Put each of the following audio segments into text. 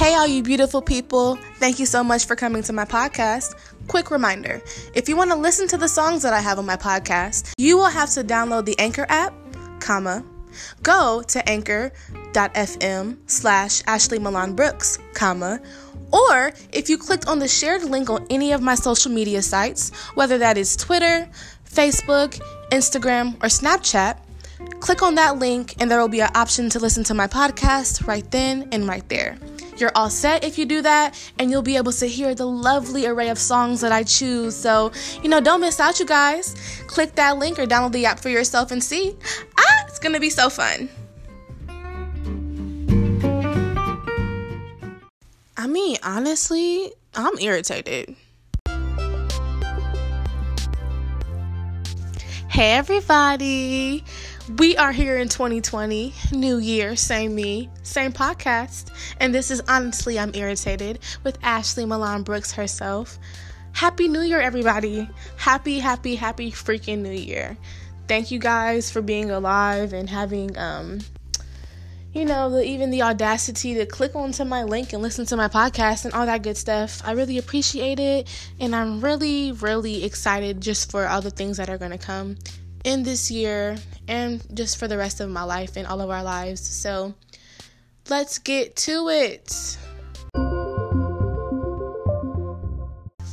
Hey, all you beautiful people. Thank you so much for coming to my podcast. Quick reminder if you want to listen to the songs that I have on my podcast, you will have to download the Anchor app, comma, go to anchor.fm slash Ashley Milan Brooks, comma, or if you clicked on the shared link on any of my social media sites, whether that is Twitter, Facebook, Instagram, or Snapchat, click on that link and there will be an option to listen to my podcast right then and right there. You're all set if you do that, and you'll be able to hear the lovely array of songs that I choose. So, you know, don't miss out, you guys. Click that link or download the app for yourself and see. Ah, it's gonna be so fun. I mean, honestly, I'm irritated. Hey, everybody. We are here in 2020, new year, same me, same podcast. And this is Honestly I'm Irritated with Ashley Milan Brooks herself. Happy New Year, everybody. Happy, happy, happy freaking New Year. Thank you guys for being alive and having, um, you know, the, even the audacity to click onto my link and listen to my podcast and all that good stuff. I really appreciate it. And I'm really, really excited just for all the things that are going to come in this year and just for the rest of my life and all of our lives. So let's get to it.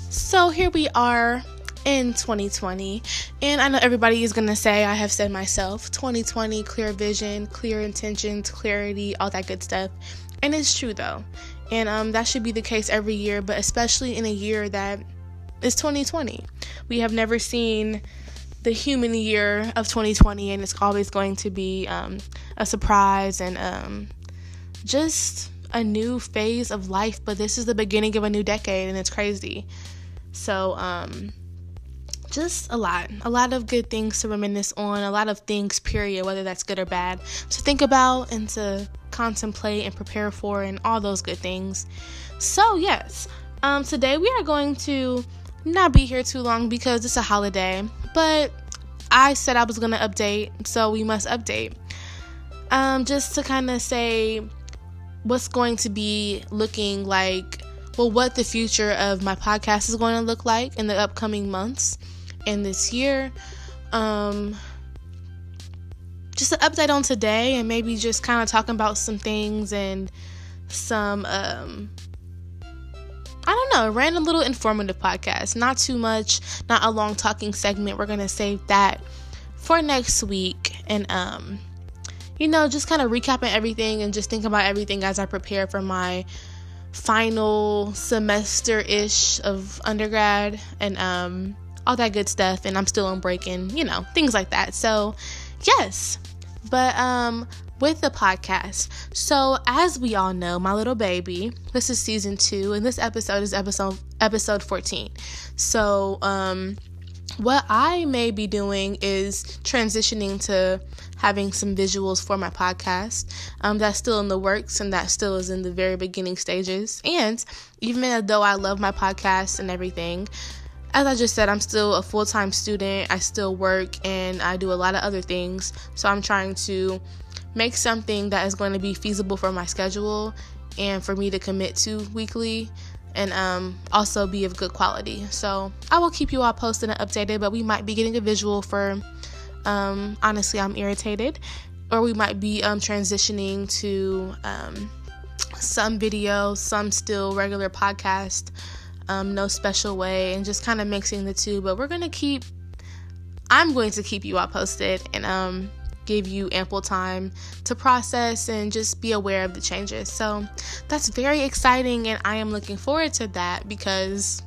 So here we are in 2020, and I know everybody is gonna say, I have said myself, 2020, clear vision, clear intentions, clarity, all that good stuff. And it's true though. And um, that should be the case every year, but especially in a year that is 2020. We have never seen the human year of 2020, and it's always going to be um, a surprise and um, just a new phase of life. But this is the beginning of a new decade, and it's crazy. So, um, just a lot, a lot of good things to reminisce on, a lot of things, period, whether that's good or bad, to think about and to contemplate and prepare for, and all those good things. So, yes, um, today we are going to not be here too long because it's a holiday, but I said I was going to update, so we must update. Um, just to kind of say what's going to be looking like, well, what the future of my podcast is going to look like in the upcoming months and this year. Um, just an update on today and maybe just kind of talking about some things and some um A random little informative podcast. Not too much, not a long talking segment. We're gonna save that for next week. And um, you know, just kind of recapping everything and just think about everything as I prepare for my final semester ish of undergrad and um all that good stuff and I'm still on breaking, you know, things like that. So yes. But um with the podcast. So, as we all know, my little baby, this is season 2 and this episode is episode episode 14. So, um what I may be doing is transitioning to having some visuals for my podcast. Um, that's still in the works and that still is in the very beginning stages. And even though I love my podcast and everything, as I just said, I'm still a full time student. I still work and I do a lot of other things. So I'm trying to make something that is going to be feasible for my schedule and for me to commit to weekly and um, also be of good quality. So I will keep you all posted and updated, but we might be getting a visual for um, honestly, I'm irritated, or we might be um, transitioning to um, some video, some still regular podcast, um, no special way, and just kind of mixing the two. But we're gonna keep. I'm going to keep you all posted and um, give you ample time to process and just be aware of the changes. So that's very exciting, and I am looking forward to that because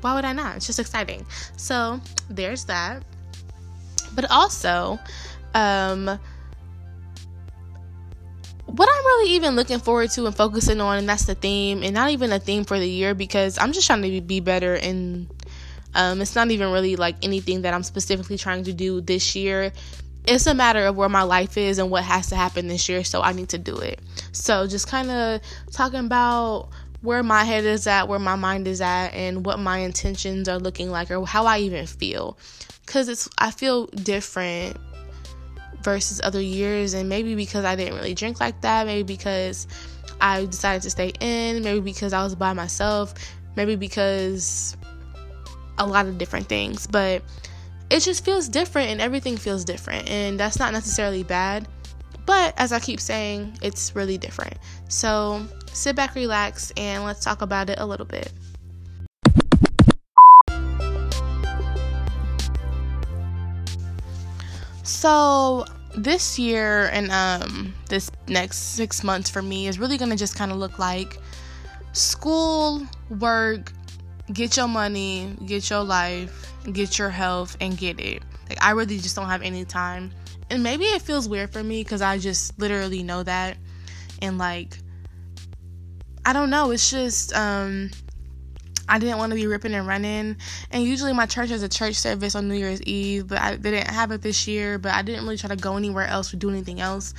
why would I not? It's just exciting. So there's that. But also, um, what I'm really even looking forward to and focusing on, and that's the theme, and not even a theme for the year because I'm just trying to be better and um, it's not even really like anything that I'm specifically trying to do this year it's a matter of where my life is and what has to happen this year, so I need to do it. So, just kind of talking about where my head is at, where my mind is at, and what my intentions are looking like, or how I even feel. Because it's, I feel different versus other years, and maybe because I didn't really drink like that, maybe because I decided to stay in, maybe because I was by myself, maybe because a lot of different things. But it just feels different and everything feels different. And that's not necessarily bad. But as I keep saying, it's really different. So sit back, relax, and let's talk about it a little bit. So this year and um this next six months for me is really gonna just kind of look like school, work, get your money, get your life, get your health, and get it. Like I really just don't have any time. And maybe it feels weird for me because I just literally know that. And like I don't know, it's just um I didn't want to be ripping and running. And usually my church has a church service on New Year's Eve, but I didn't have it this year. But I didn't really try to go anywhere else or do anything else.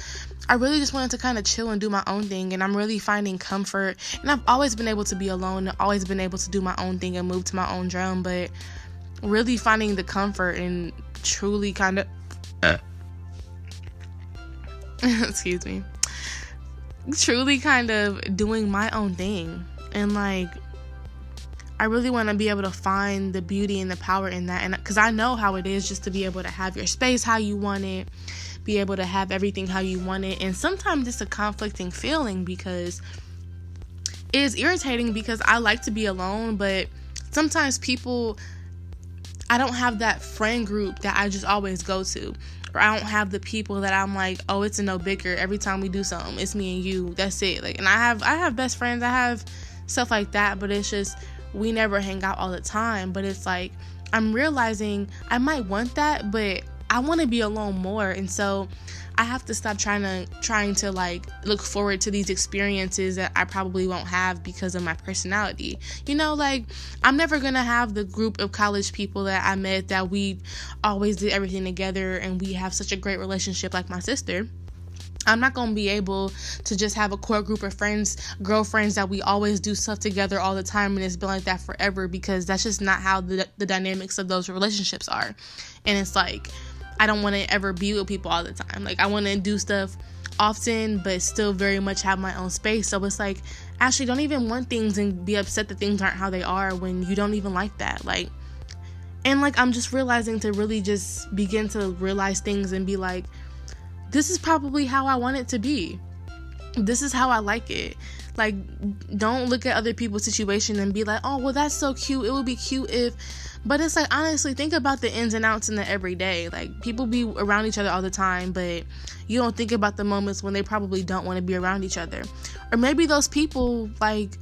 I really just wanted to kind of chill and do my own thing. And I'm really finding comfort. And I've always been able to be alone, I've always been able to do my own thing and move to my own drum. But really finding the comfort and truly kind of. Uh. excuse me. Truly kind of doing my own thing. And like I really want to be able to find the beauty and the power in that. And because I know how it is just to be able to have your space how you want it, be able to have everything how you want it. And sometimes it's a conflicting feeling because it is irritating because I like to be alone, but sometimes people, I don't have that friend group that I just always go to. Or I don't have the people that I'm like, oh, it's a no bigger. Every time we do something, it's me and you. That's it. Like, and I have, I have best friends. I have stuff like that, but it's just we never hang out all the time, but it's like I'm realizing I might want that, but I want to be alone more. And so I have to stop trying to trying to like look forward to these experiences that I probably won't have because of my personality. You know, like I'm never going to have the group of college people that I met that we always did everything together and we have such a great relationship like my sister. I'm not gonna be able to just have a core group of friends, girlfriends that we always do stuff together all the time and it's been like that forever because that's just not how the, the dynamics of those relationships are. And it's like, I don't wanna ever be with people all the time. Like, I wanna do stuff often, but still very much have my own space. So it's like, actually, don't even want things and be upset that things aren't how they are when you don't even like that. Like, and like, I'm just realizing to really just begin to realize things and be like, this is probably how I want it to be. This is how I like it. Like, don't look at other people's situation and be like, oh, well, that's so cute. It would be cute if. But it's like, honestly, think about the ins and outs in the everyday. Like, people be around each other all the time, but you don't think about the moments when they probably don't want to be around each other. Or maybe those people, like,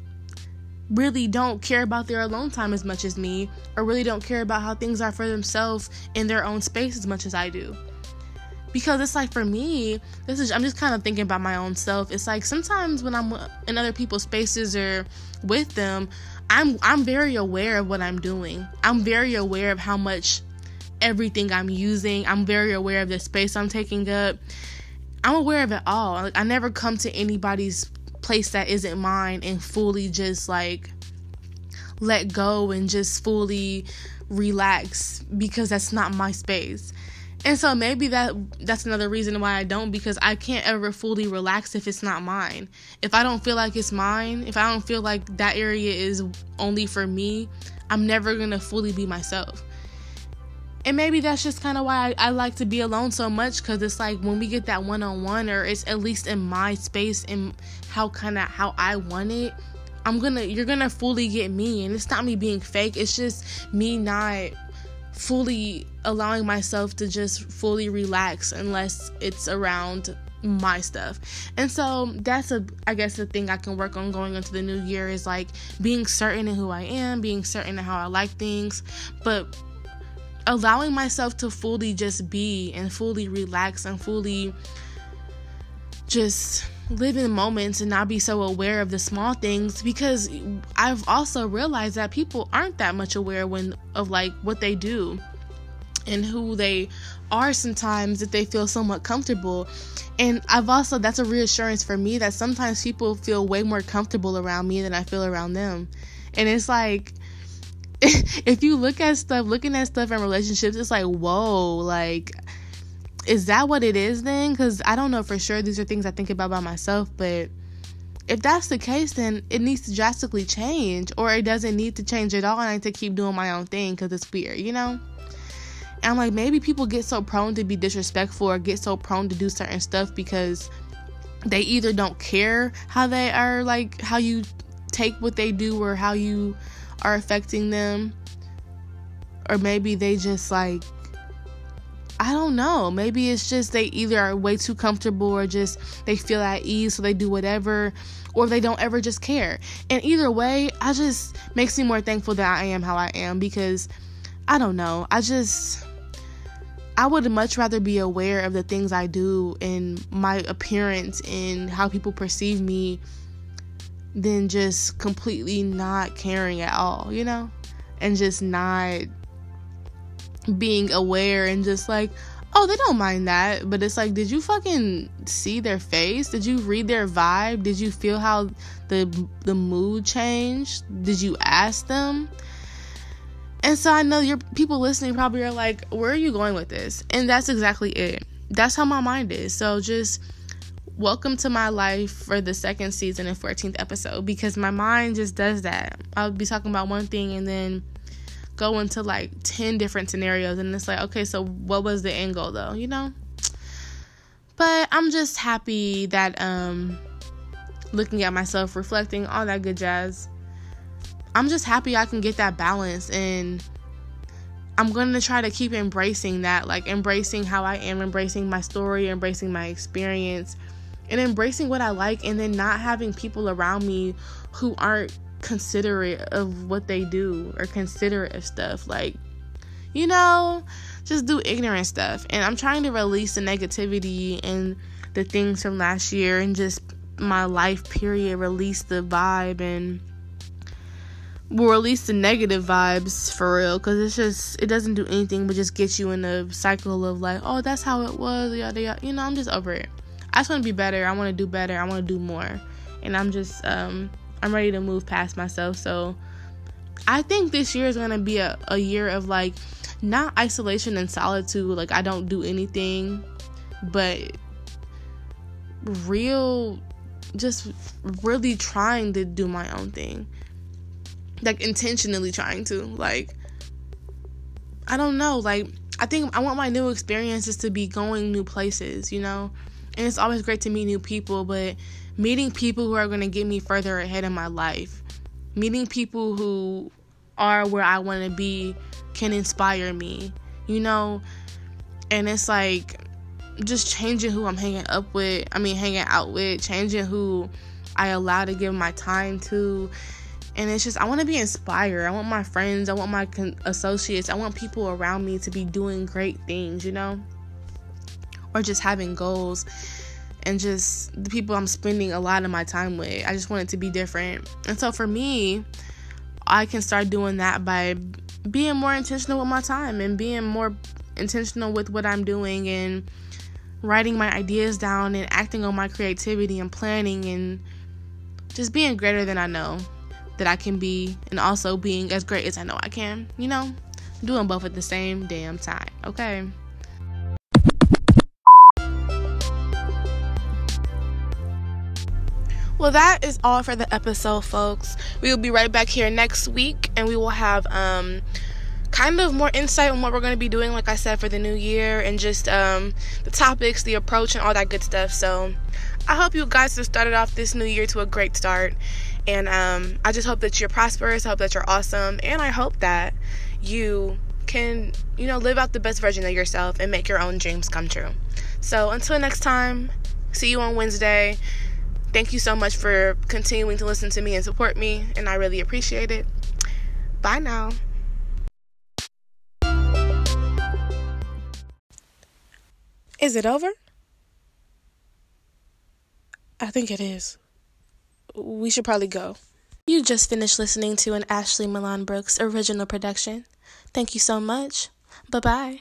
really don't care about their alone time as much as me, or really don't care about how things are for themselves in their own space as much as I do because it's like for me this is i'm just kind of thinking about my own self. It's like sometimes when i'm in other people's spaces or with them i'm i'm very aware of what i'm doing. I'm very aware of how much everything i'm using. I'm very aware of the space i'm taking up. I'm aware of it all. Like i never come to anybody's place that isn't mine and fully just like let go and just fully relax because that's not my space and so maybe that that's another reason why I don't because I can't ever fully relax if it's not mine. If I don't feel like it's mine, if I don't feel like that area is only for me, I'm never going to fully be myself. And maybe that's just kind of why I, I, like to be alone so much because it's like when we get that one on one, or it's at least in my space and how kind of how I want it, I'm gonna, you're gonna fully get me. And it's not me being fake, it's just me not fully allowing myself to just fully relax unless it's around my stuff. And so that's a I guess the thing I can work on going into the new year is like being certain in who I am, being certain in how I like things, but allowing myself to fully just be and fully relax and fully just live in moments and not be so aware of the small things because I've also realized that people aren't that much aware when of like what they do and who they are sometimes if they feel somewhat comfortable. And I've also that's a reassurance for me that sometimes people feel way more comfortable around me than I feel around them. And it's like if you look at stuff, looking at stuff in relationships, it's like, whoa, like is that what it is then? Because I don't know for sure. These are things I think about by myself, but if that's the case, then it needs to drastically change, or it doesn't need to change at all, and I need to keep doing my own thing because it's weird, you know? And I'm like, maybe people get so prone to be disrespectful or get so prone to do certain stuff because they either don't care how they are, like how you take what they do or how you are affecting them, or maybe they just like I don't know. Maybe it's just they either are way too comfortable or just they feel at ease so they do whatever or they don't ever just care. And either way, I just makes me more thankful that I am how I am because I don't know. I just I would much rather be aware of the things I do and my appearance and how people perceive me than just completely not caring at all, you know? And just not being aware and just like, oh, they don't mind that. But it's like, did you fucking see their face? Did you read their vibe? Did you feel how the the mood changed? Did you ask them? And so I know your people listening probably are like, where are you going with this? And that's exactly it. That's how my mind is. So just welcome to my life for the second season and 14th episode because my mind just does that. I'll be talking about one thing and then go into like 10 different scenarios and it's like okay so what was the end goal though you know? But i'm just happy that um looking at myself reflecting all that good jazz i'm just happy i can get that balance and i'm going to try to keep embracing that like embracing how i am embracing my story embracing my experience and embracing what i like and then not having people around me who aren't considerate of what they do or considerate of stuff. Like, you know, just do ignorant stuff. And I'm trying to release the negativity and the things from last year and just my life period, release the vibe and will release the negative vibes for real. Because it's just it doesn't do anything but just get you in a cycle of like oh that's how it was yada yada. You know i'm just over it. I just want to be better. I want to do better. I want to do more. And i'm just um I'm ready to move past myself. So I think this year is going to be a, a year of like not isolation and solitude, like I don't do anything, but real, just really trying to do my own thing. Like intentionally trying to. Like, I don't know. Like, I think I want my new experiences to be going new places, you know? And it's always great to meet new people, but meeting people who are going to get me further ahead in my life, meeting people who are where I want to be can inspire me, you know? And it's like just changing who I'm hanging up with, I mean, hanging out with, changing who I allow to give my time to. And it's just, I want to be inspired. I want my friends, I want my con- associates, I want people around me to be doing great things, you know? Or just having goals and just the people I'm spending a lot of my time with. I just want it to be different. And so for me, I can start doing that by being more intentional with my time and being more intentional with what I'm doing and writing my ideas down and acting on my creativity and planning and just being greater than I know that I can be and also being as great as I know I can, you know? Doing both at the same damn time, okay? Well, that is all for the episode, folks. We will be right back here next week and we will have um kind of more insight on what we're going to be doing like I said for the new year and just um the topics, the approach and all that good stuff. So, I hope you guys have started off this new year to a great start. And um I just hope that you're prosperous, I hope that you're awesome, and I hope that you can, you know, live out the best version of yourself and make your own dreams come true. So, until next time, see you on Wednesday. Thank you so much for continuing to listen to me and support me, and I really appreciate it. Bye now. Is it over? I think it is. We should probably go. You just finished listening to an Ashley Milan Brooks original production. Thank you so much. Bye bye.